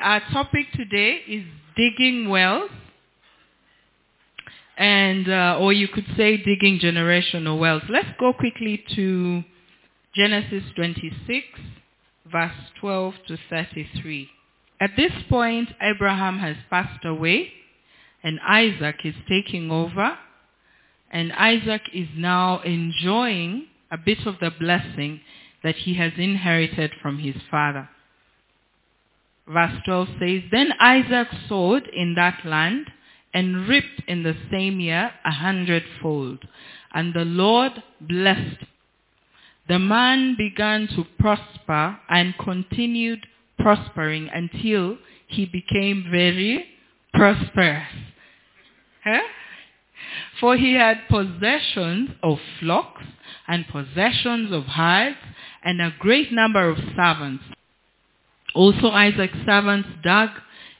Our topic today is digging wells. And, uh, or you could say digging generational wells. Let's go quickly to Genesis 26, verse 12 to 33. At this point, Abraham has passed away and Isaac is taking over. And Isaac is now enjoying a bit of the blessing that he has inherited from his father. Verse 12 says, Then Isaac sowed in that land and reaped in the same year a hundredfold. And the Lord blessed. The man began to prosper and continued prospering until he became very prosperous. Huh? For he had possessions of flocks and possessions of herds and a great number of servants. Also Isaac's servants dug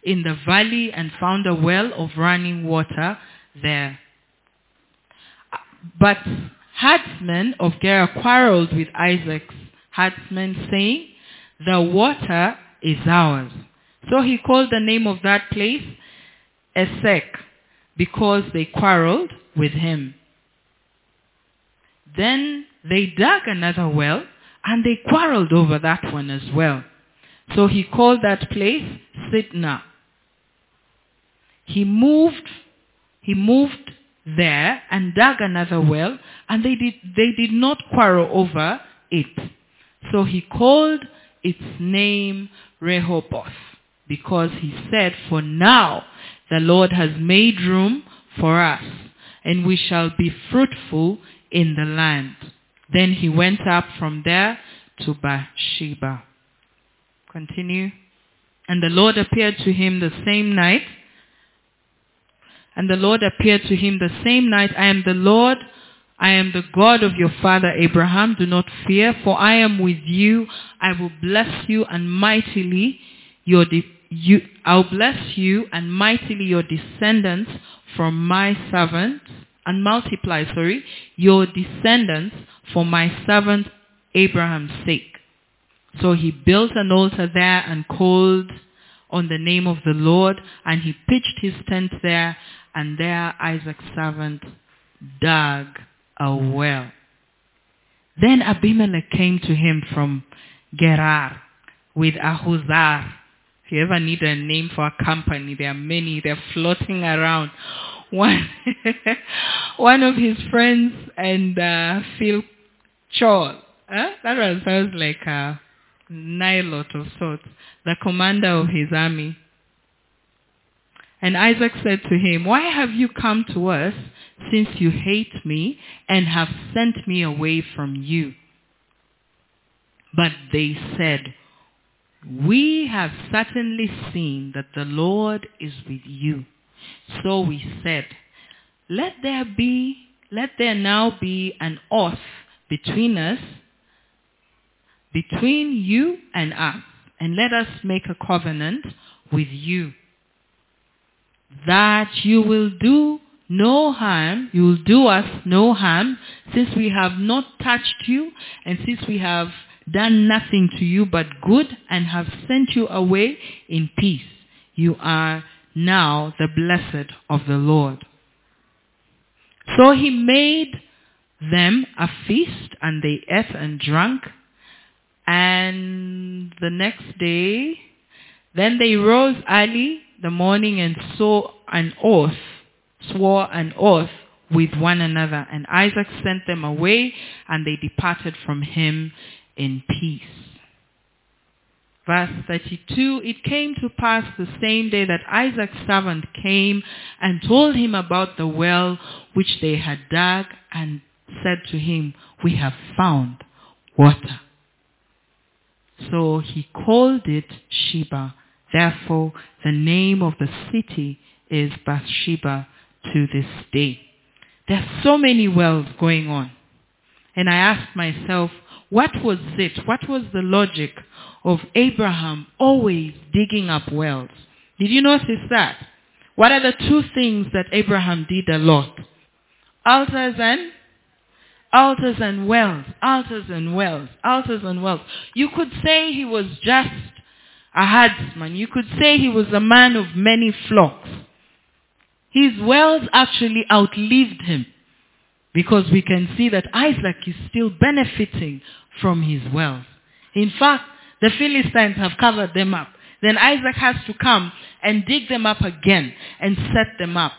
in the valley and found a well of running water there. But herdsmen of Gerar quarreled with Isaac's herdsmen, saying, The water is ours. So he called the name of that place Esek, because they quarreled with him. Then they dug another well, and they quarreled over that one as well. So he called that place Sitnah. He moved, he moved there and dug another well, and they did, they did not quarrel over it. So he called its name Rehoboth, because he said, For now the Lord has made room for us, and we shall be fruitful in the land. Then he went up from there to Bathsheba. Continue. And the Lord appeared to him the same night. And the Lord appeared to him the same night. I am the Lord. I am the God of your father Abraham. Do not fear, for I am with you. I will bless you and mightily your de- you, I'll bless you and mightily your descendants from my servant and multiply, sorry, your descendants for my servant Abraham's sake. So he built an altar there and called on the name of the Lord, and he pitched his tent there, and there Isaac's servant dug a well. Then Abimelech came to him from Gerar with Ahuzar. If you ever need a name for a company, there are many. They're floating around. One, one of his friends and uh, Phil Chol. Huh? That one sounds like a Nilot of sorts, the commander of his army. And Isaac said to him, Why have you come to us since you hate me and have sent me away from you? But they said, We have certainly seen that the Lord is with you. So we said, Let there be, let there now be an oath between us between you and us, and let us make a covenant with you that you will do no harm, you will do us no harm, since we have not touched you, and since we have done nothing to you but good, and have sent you away in peace. You are now the blessed of the Lord. So he made them a feast, and they ate and drank, and the next day, then they rose early the morning and swore an oath, swore an oath with one another. And Isaac sent them away, and they departed from him in peace. Verse 32, it came to pass the same day that Isaac's servant came and told him about the well which they had dug and said to him, we have found water. So he called it Sheba. Therefore, the name of the city is Bathsheba to this day. There are so many wells going on. And I asked myself, what was it? What was the logic of Abraham always digging up wells? Did you notice that? What are the two things that Abraham did a lot? Altars and altars and wells, altars and wells, altars and wells. You could say he was just a herdsman. You could say he was a man of many flocks. His wells actually outlived him because we can see that Isaac is still benefiting from his wells. In fact, the Philistines have covered them up. Then Isaac has to come and dig them up again and set them up.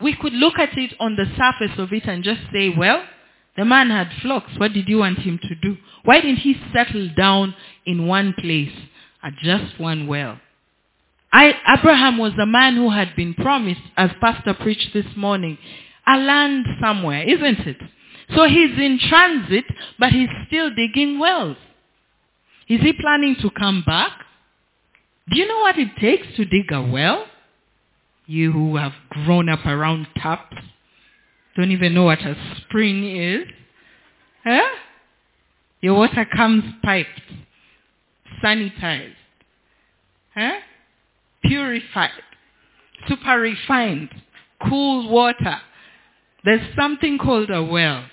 We could look at it on the surface of it and just say, well, the man had flocks. What did you want him to do? Why didn't he settle down in one place at just one well? I, Abraham was a man who had been promised, as Pastor preached this morning, a land somewhere, isn't it? So he's in transit, but he's still digging wells. Is he planning to come back? Do you know what it takes to dig a well? You who have grown up around taps don't even know what a spring is. Huh? Your water comes piped, sanitized, huh? purified, super refined, cool water. There's something called a well.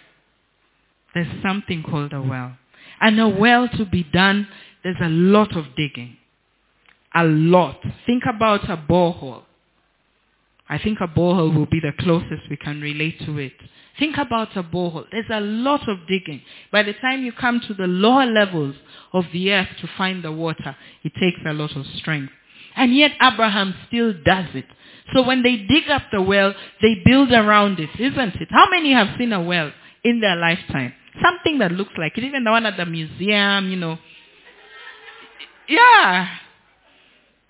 There's something called a well. And a well to be done, there's a lot of digging. A lot. Think about a borehole. I think a borehole will be the closest we can relate to it. Think about a borehole. There's a lot of digging. By the time you come to the lower levels of the earth to find the water, it takes a lot of strength. And yet Abraham still does it. So when they dig up the well, they build around it, isn't it? How many have seen a well in their lifetime? Something that looks like it, even the one at the museum, you know. Yeah,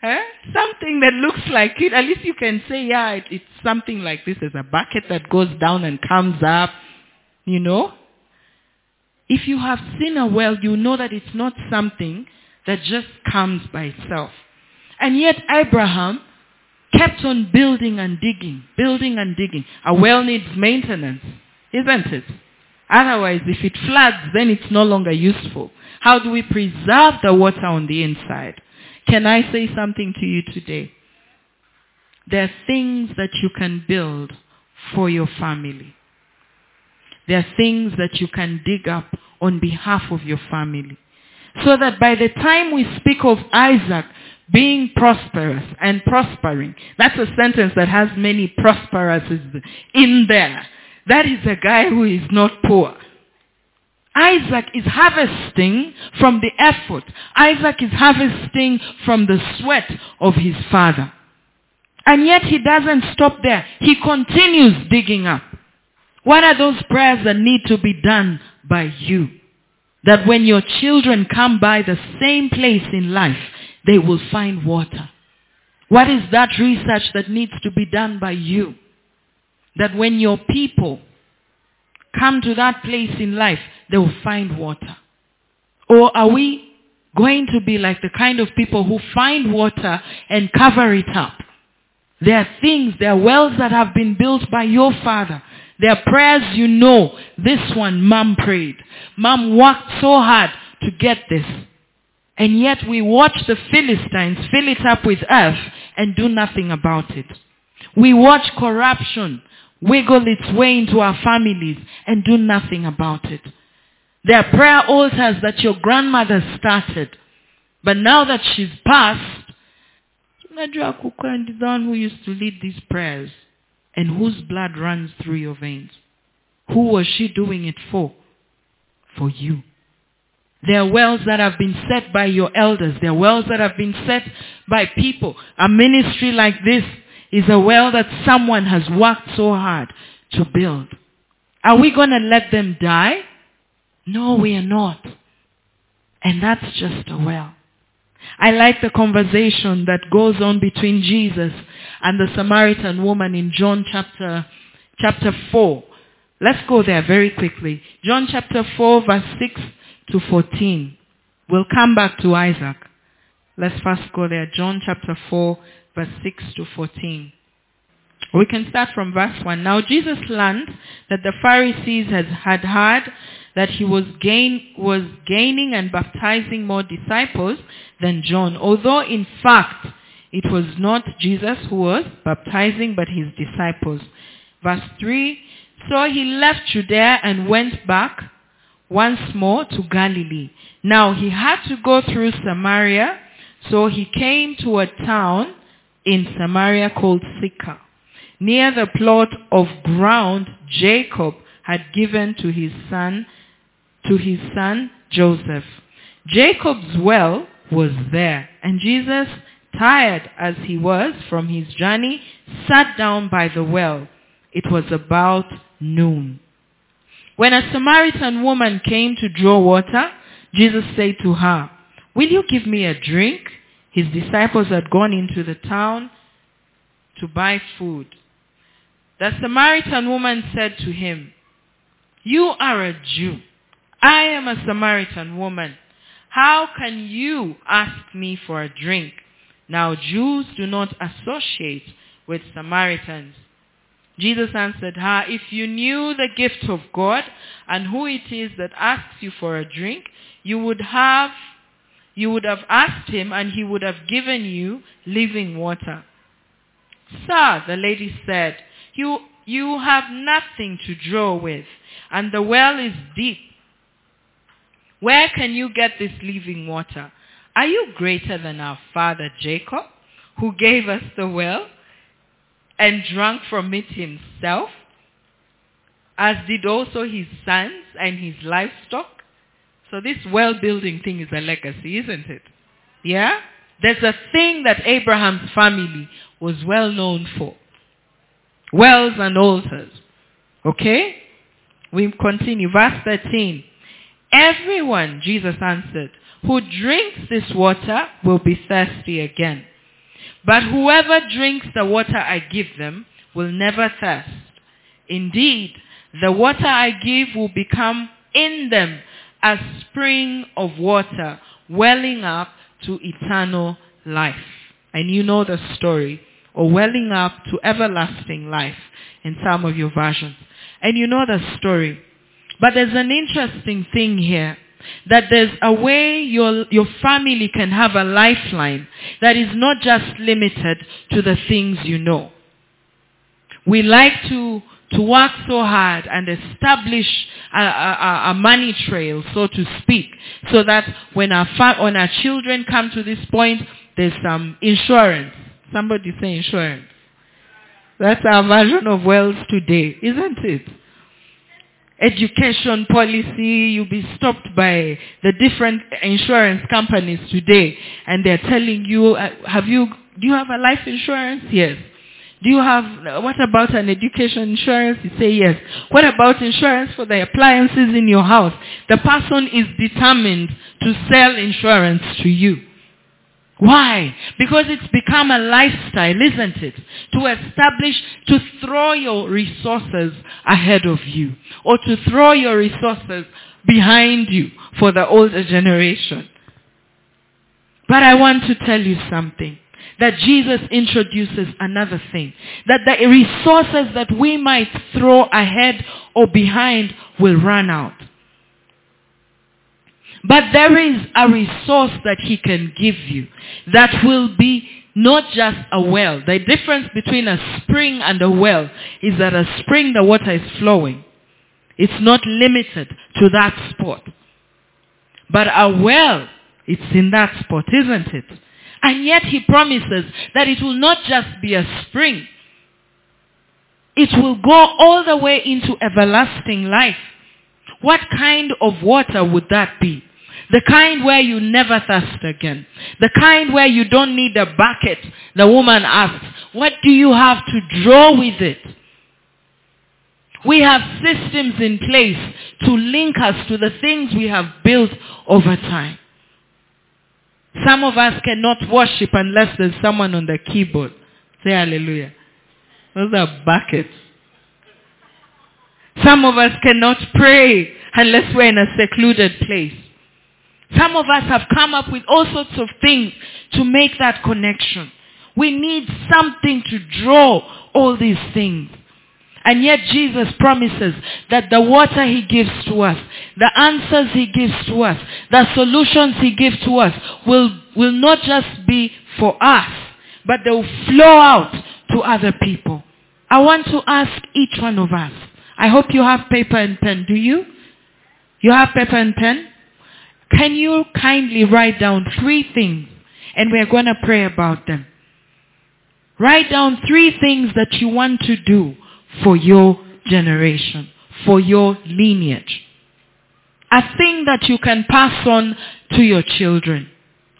Eh? Something that looks like it. At least you can say, yeah, it, it's something like this. There's a bucket that goes down and comes up. You know? If you have seen a well, you know that it's not something that just comes by itself. And yet Abraham kept on building and digging, building and digging. A well needs maintenance, isn't it? Otherwise, if it floods, then it's no longer useful. How do we preserve the water on the inside? Can I say something to you today? There are things that you can build for your family. There are things that you can dig up on behalf of your family. So that by the time we speak of Isaac being prosperous and prospering, that's a sentence that has many prosperouses in there. That is a guy who is not poor. Isaac is harvesting from the effort. Isaac is harvesting from the sweat of his father. And yet he doesn't stop there. He continues digging up. What are those prayers that need to be done by you? That when your children come by the same place in life, they will find water. What is that research that needs to be done by you? That when your people come to that place in life, they will find water? Or are we going to be like the kind of people who find water and cover it up? There are things, there are wells that have been built by your father. There are prayers you know. This one, mom prayed. Mom worked so hard to get this. And yet we watch the Philistines fill it up with earth and do nothing about it. We watch corruption wiggle its way into our families and do nothing about it. There are prayer altars that your grandmother started. But now that she's passed, Najua Kukwandi is the one who used to lead these prayers and whose blood runs through your veins. Who was she doing it for? For you. There are wells that have been set by your elders. There are wells that have been set by people. A ministry like this is a well that someone has worked so hard to build. Are we going to let them die? No, we are not. And that's just a well. I like the conversation that goes on between Jesus and the Samaritan woman in John chapter, chapter 4. Let's go there very quickly. John chapter 4 verse 6 to 14. We'll come back to Isaac. Let's first go there. John chapter 4 verse 6 to 14. We can start from verse 1. Now Jesus learned that the Pharisees had, had heard that he was, gain, was gaining and baptizing more disciples than John, although in fact it was not Jesus who was baptizing, but his disciples. Verse 3, So he left Judea and went back once more to Galilee. Now he had to go through Samaria, So he came to a town in Samaria called Sychar, near the plot of ground Jacob had given to his son, to his son Joseph. Jacob's well was there, and Jesus, tired as he was from his journey, sat down by the well. It was about noon. When a Samaritan woman came to draw water, Jesus said to her, Will you give me a drink? His disciples had gone into the town to buy food. The Samaritan woman said to him, You are a Jew. I am a Samaritan woman. How can you ask me for a drink? Now Jews do not associate with Samaritans. Jesus answered her, If you knew the gift of God and who it is that asks you for a drink, you would have you would have asked him and he would have given you living water. Sir, the lady said, you, you have nothing to draw with, and the well is deep. Where can you get this living water? Are you greater than our father Jacob, who gave us the well and drank from it himself, as did also his sons and his livestock? So this well building thing is a legacy, isn't it? Yeah? There's a thing that Abraham's family was well known for. Wells and altars. Okay? We continue. Verse 13. Everyone, Jesus answered, who drinks this water will be thirsty again. But whoever drinks the water I give them will never thirst. Indeed, the water I give will become in them a spring of water welling up to eternal life. And you know the story, or welling up to everlasting life in some of your versions. And you know the story. But there's an interesting thing here that there's a way your, your family can have a lifeline that is not just limited to the things you know. We like to to work so hard and establish a, a, a, money trail, so to speak, so that when our, fa- when our children come to this point, there's some insurance. Somebody say insurance. That's our version of wealth today, isn't it? Education policy, you'll be stopped by the different insurance companies today and they're telling you, uh, have you, do you have a life insurance? Yes. Do you have, what about an education insurance? You say yes. What about insurance for the appliances in your house? The person is determined to sell insurance to you. Why? Because it's become a lifestyle, isn't it? To establish, to throw your resources ahead of you. Or to throw your resources behind you for the older generation. But I want to tell you something that Jesus introduces another thing. That the resources that we might throw ahead or behind will run out. But there is a resource that he can give you that will be not just a well. The difference between a spring and a well is that a spring, the water is flowing. It's not limited to that spot. But a well, it's in that spot, isn't it? And yet he promises that it will not just be a spring. It will go all the way into everlasting life. What kind of water would that be? The kind where you never thirst again. The kind where you don't need a bucket. The woman asked, what do you have to draw with it? We have systems in place to link us to the things we have built over time. Some of us cannot worship unless there's someone on the keyboard. Say hallelujah. Those are buckets. Some of us cannot pray unless we're in a secluded place. Some of us have come up with all sorts of things to make that connection. We need something to draw all these things. And yet Jesus promises that the water he gives to us, the answers he gives to us, the solutions he gives to us will, will not just be for us, but they will flow out to other people. I want to ask each one of us. I hope you have paper and pen. Do you? You have paper and pen? Can you kindly write down three things And we're going to pray about them. Write down three things that you want to do for your generation, for your lineage. A thing that you can pass on to your children.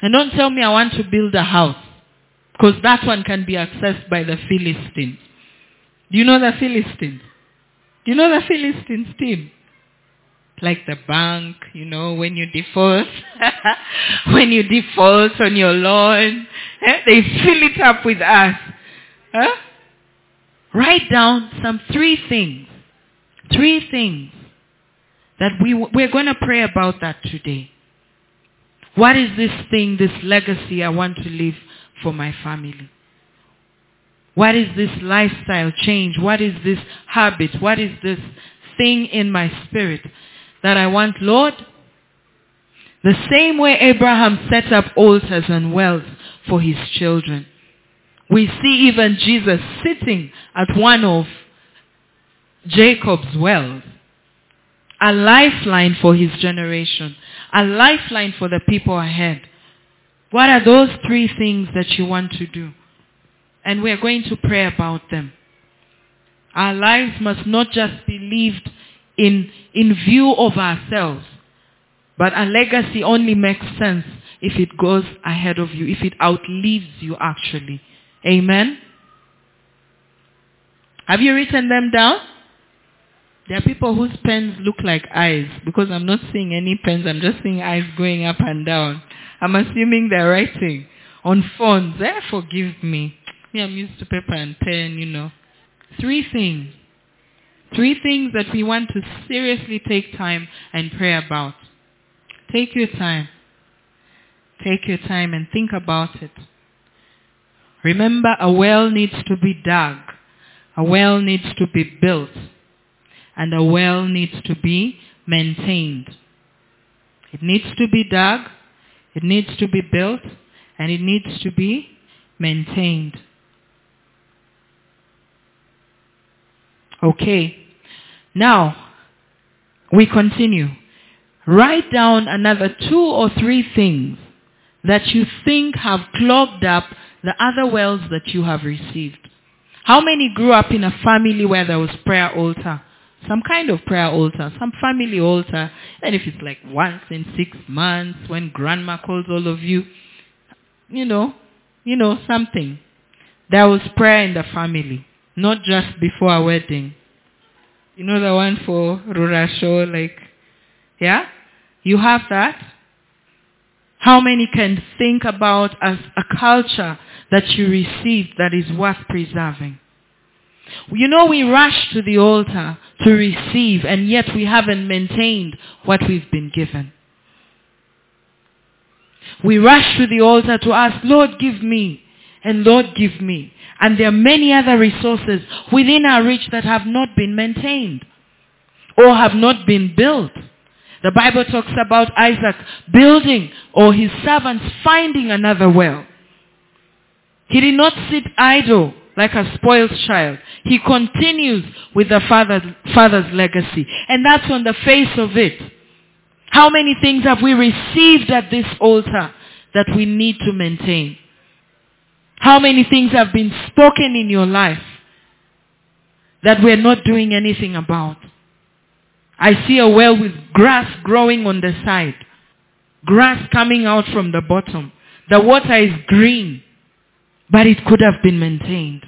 And don't tell me I want to build a house. Because that one can be accessed by the Philistines. Do you know the Philistines? Do you know the Philistines team? Like the bank, you know, when you default, when you default on your loan, eh, they fill it up with us. Huh? Write down some three things. Three things that we, we're going to pray about that today. What is this thing, this legacy I want to leave for my family? What is this lifestyle change? What is this habit? What is this thing in my spirit that I want, Lord? The same way Abraham set up altars and wells for his children. We see even Jesus sitting at one of Jacob's wells. A lifeline for his generation. A lifeline for the people ahead. What are those three things that you want to do? And we're going to pray about them. Our lives must not just be lived in, in view of ourselves. But a legacy only makes sense if it goes ahead of you, if it outlives you actually. Amen? Have you written them down? There are people whose pens look like eyes because I'm not seeing any pens. I'm just seeing eyes going up and down. I'm assuming they're writing on phones. Eh, forgive me. Me, I'm used to paper and pen, you know. Three things. Three things that we want to seriously take time and pray about. Take your time. Take your time and think about it. Remember, a well needs to be dug. A well needs to be built. And a well needs to be maintained. It needs to be dug. It needs to be built. And it needs to be maintained. Okay. Now, we continue. Write down another two or three things that you think have clogged up the other wells that you have received. How many grew up in a family where there was prayer altar? Some kind of prayer altar, some family altar, and if it's like once in six months when grandma calls all of you, you know, you know, something. There was prayer in the family, not just before a wedding. You know the one for rural Rurasho, like, yeah? You have that? How many can think about as a culture that you received that is worth preserving? You know we rush to the altar to receive and yet we haven't maintained what we've been given. We rush to the altar to ask, Lord give me and Lord give me. And there are many other resources within our reach that have not been maintained or have not been built. The Bible talks about Isaac building or his servants finding another well. He did not sit idle like a spoiled child. He continues with the father, father's legacy. And that's on the face of it. How many things have we received at this altar that we need to maintain? How many things have been spoken in your life that we're not doing anything about? I see a well with grass growing on the side. Grass coming out from the bottom. The water is green, but it could have been maintained.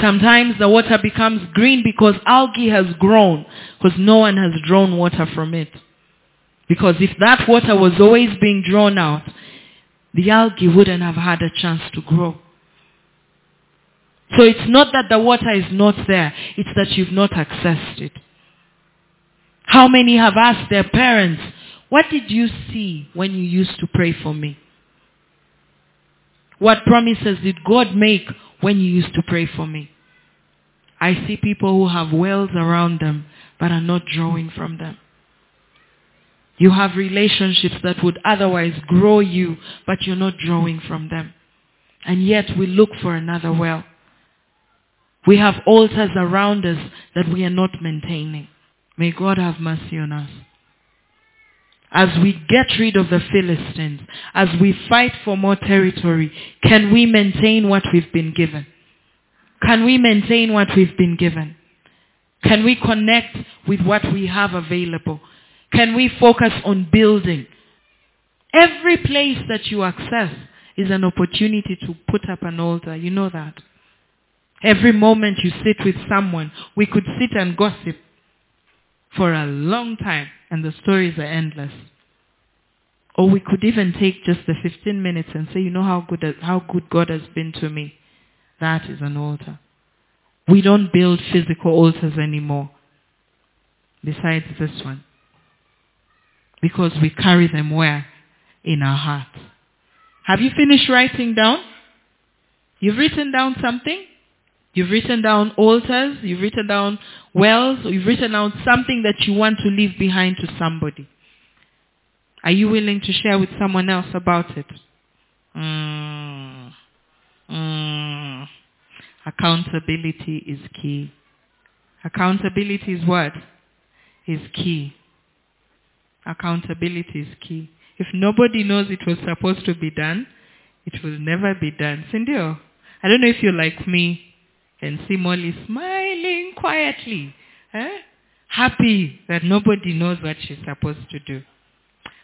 Sometimes the water becomes green because algae has grown, because no one has drawn water from it. Because if that water was always being drawn out, the algae wouldn't have had a chance to grow. So it's not that the water is not there, it's that you've not accessed it. How many have asked their parents, what did you see when you used to pray for me? What promises did God make when you used to pray for me? I see people who have wells around them but are not drawing from them. You have relationships that would otherwise grow you, but you're not drawing from them. And yet we look for another well. We have altars around us that we are not maintaining. May God have mercy on us. as we get rid of the Philistines, as we fight for more territory, can we maintain what we've been given? Can we maintain what we've been given? Can we connect with what we have available? Can we focus on building? Every place that you access is an opportunity to put up an altar. You know that. Every moment you sit with someone, we could sit and gossip for a long time and the stories are endless. Or we could even take just the 15 minutes and say, you know how good, how good God has been to me. That is an altar. We don't build physical altars anymore. Besides this one. Because we carry them where? In our hearts. Have you finished writing down? You've written down something? You've written down altars, you've written down wells, you've written down something that you want to leave behind to somebody. Are you willing to share with someone else about it? Mm. Mm. Accountability is key. Accountability is what? Is key. Accountability is key. If nobody knows it was supposed to be done, it will never be done. Cindy, I don't know if you're like me and see Molly smiling quietly, eh? happy that nobody knows what she's supposed to do.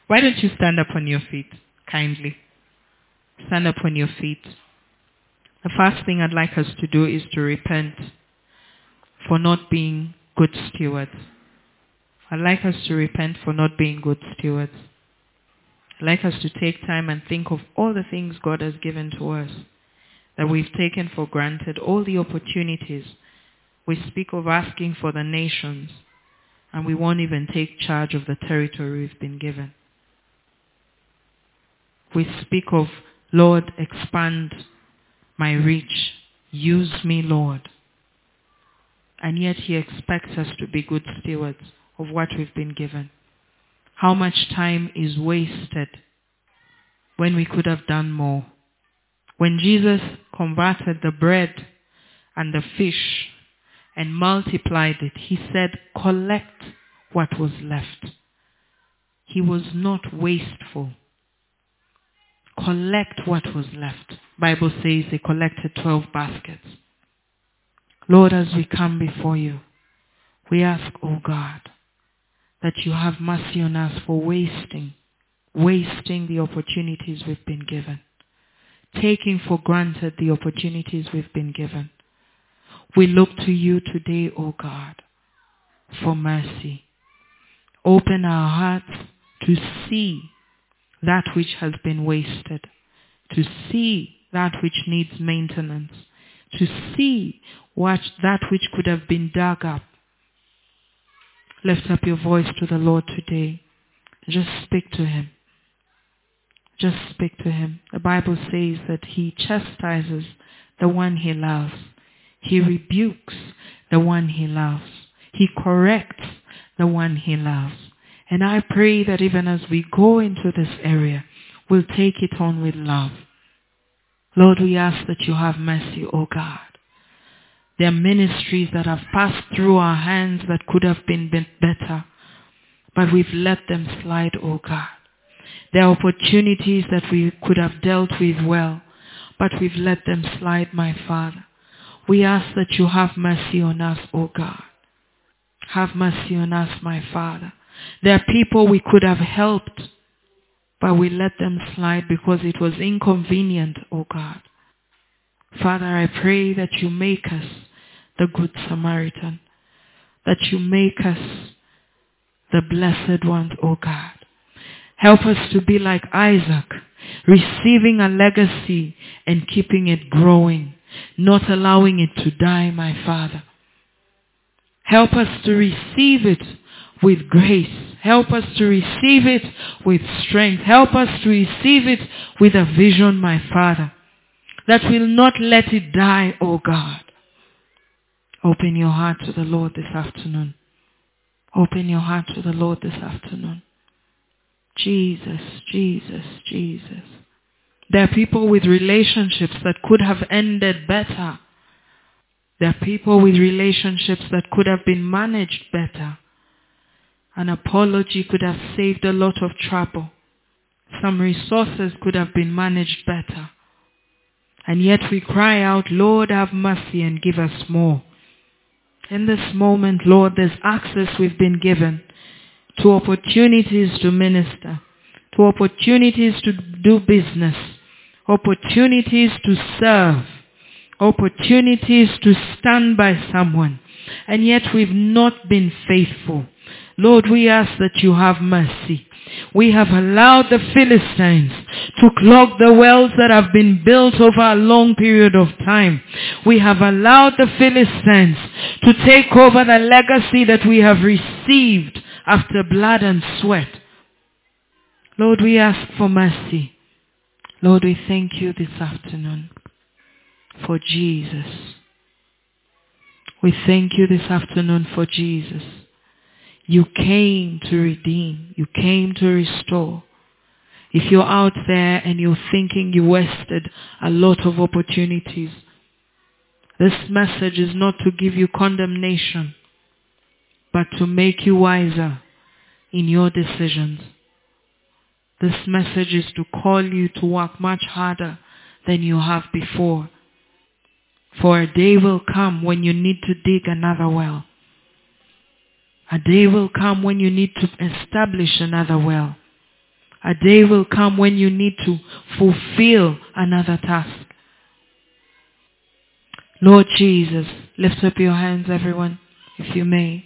Why don't you stand up on your feet, kindly? Stand up on your feet. The first thing I'd like us to do is to repent for not being good stewards. I'd like us to repent for not being good stewards. I'd like us to take time and think of all the things God has given to us that we've taken for granted, all the opportunities. We speak of asking for the nations, and we won't even take charge of the territory we've been given. We speak of, Lord, expand my reach. Use me, Lord. And yet he expects us to be good stewards of what we've been given. How much time is wasted when we could have done more? When Jesus converted the bread and the fish and multiplied it, he said, collect what was left. He was not wasteful. Collect what was left. Bible says they collected 12 baskets. Lord, as we come before you, we ask, O oh God, that you have mercy on us for wasting, wasting the opportunities we've been given taking for granted the opportunities we've been given. We look to you today, O oh God, for mercy. Open our hearts to see that which has been wasted, to see that which needs maintenance, to see what, that which could have been dug up. Lift up your voice to the Lord today. Just speak to him. Just speak to him. The Bible says that he chastises the one he loves. He rebukes the one he loves. He corrects the one he loves. And I pray that even as we go into this area, we'll take it on with love. Lord, we ask that you have mercy, O God. There are ministries that have passed through our hands that could have been better, but we've let them slide, O God. There are opportunities that we could have dealt with well, but we've let them slide, my Father. We ask that you have mercy on us, O God. Have mercy on us, my Father. There are people we could have helped, but we let them slide because it was inconvenient, O God. Father, I pray that you make us the Good Samaritan, that you make us the blessed ones, O God. Help us to be like Isaac, receiving a legacy and keeping it growing, not allowing it to die, my Father. Help us to receive it with grace. Help us to receive it with strength. Help us to receive it with a vision, my Father, that will not let it die, O oh God. Open your heart to the Lord this afternoon. Open your heart to the Lord this afternoon. Jesus, Jesus, Jesus. There are people with relationships that could have ended better. There are people with relationships that could have been managed better. An apology could have saved a lot of trouble. Some resources could have been managed better. And yet we cry out, Lord, have mercy and give us more. In this moment, Lord, there's access we've been given to opportunities to minister, to opportunities to do business, opportunities to serve, opportunities to stand by someone. And yet we've not been faithful. Lord, we ask that you have mercy. We have allowed the Philistines to clog the wells that have been built over a long period of time. We have allowed the Philistines to take over the legacy that we have received after blood and sweat. Lord, we ask for mercy. Lord, we thank you this afternoon for Jesus. We thank you this afternoon for Jesus. You came to redeem. You came to restore. If you're out there and you're thinking you wasted a lot of opportunities, this message is not to give you condemnation, but to make you wiser in your decisions. This message is to call you to work much harder than you have before. For a day will come when you need to dig another well. A day will come when you need to establish another well. A day will come when you need to fulfill another task. Lord Jesus, lift up your hands everyone, if you may.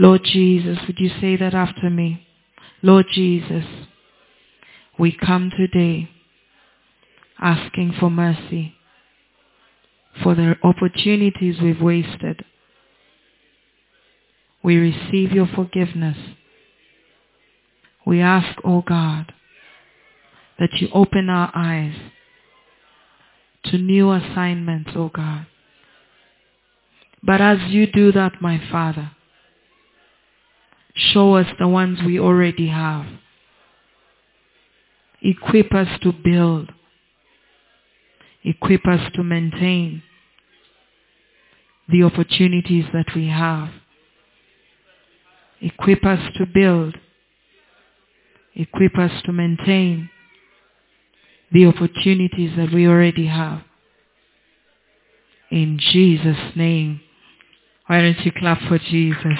Lord Jesus, would you say that after me? Lord Jesus, we come today asking for mercy for the opportunities we've wasted we receive your forgiveness. We ask, O oh God, that you open our eyes to new assignments, O oh God. But as you do that, my Father, show us the ones we already have. Equip us to build. Equip us to maintain the opportunities that we have. Equip us to build. Equip us to maintain the opportunities that we already have. In Jesus' name. Why don't you clap for Jesus?